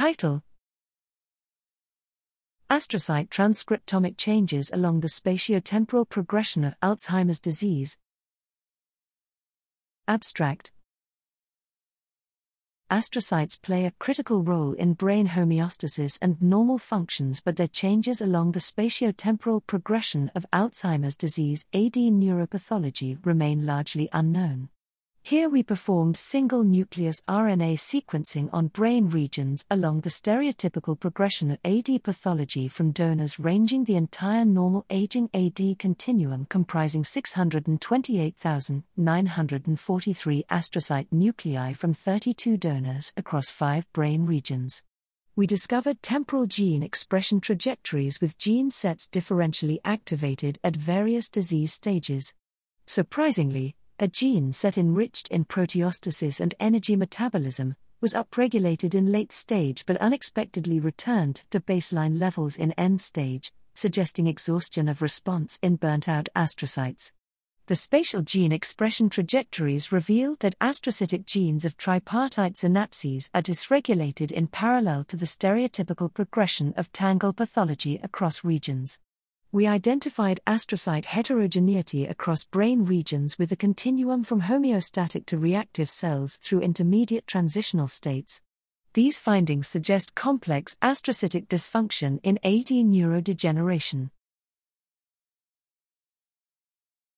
Title Astrocyte transcriptomic changes along the spatiotemporal progression of Alzheimer's disease. Abstract Astrocytes play a critical role in brain homeostasis and normal functions, but their changes along the spatiotemporal progression of Alzheimer's disease AD neuropathology remain largely unknown. Here we performed single nucleus RNA sequencing on brain regions along the stereotypical progression of AD pathology from donors ranging the entire normal aging AD continuum comprising 628,943 astrocyte nuclei from 32 donors across five brain regions. We discovered temporal gene expression trajectories with gene sets differentially activated at various disease stages. Surprisingly, a gene set enriched in proteostasis and energy metabolism, was upregulated in late stage but unexpectedly returned to baseline levels in end stage, suggesting exhaustion of response in burnt out astrocytes. The spatial gene expression trajectories reveal that astrocytic genes of tripartite synapses are dysregulated in parallel to the stereotypical progression of tangle pathology across regions we identified astrocyte heterogeneity across brain regions with a continuum from homeostatic to reactive cells through intermediate transitional states. These findings suggest complex astrocytic dysfunction in AD neurodegeneration.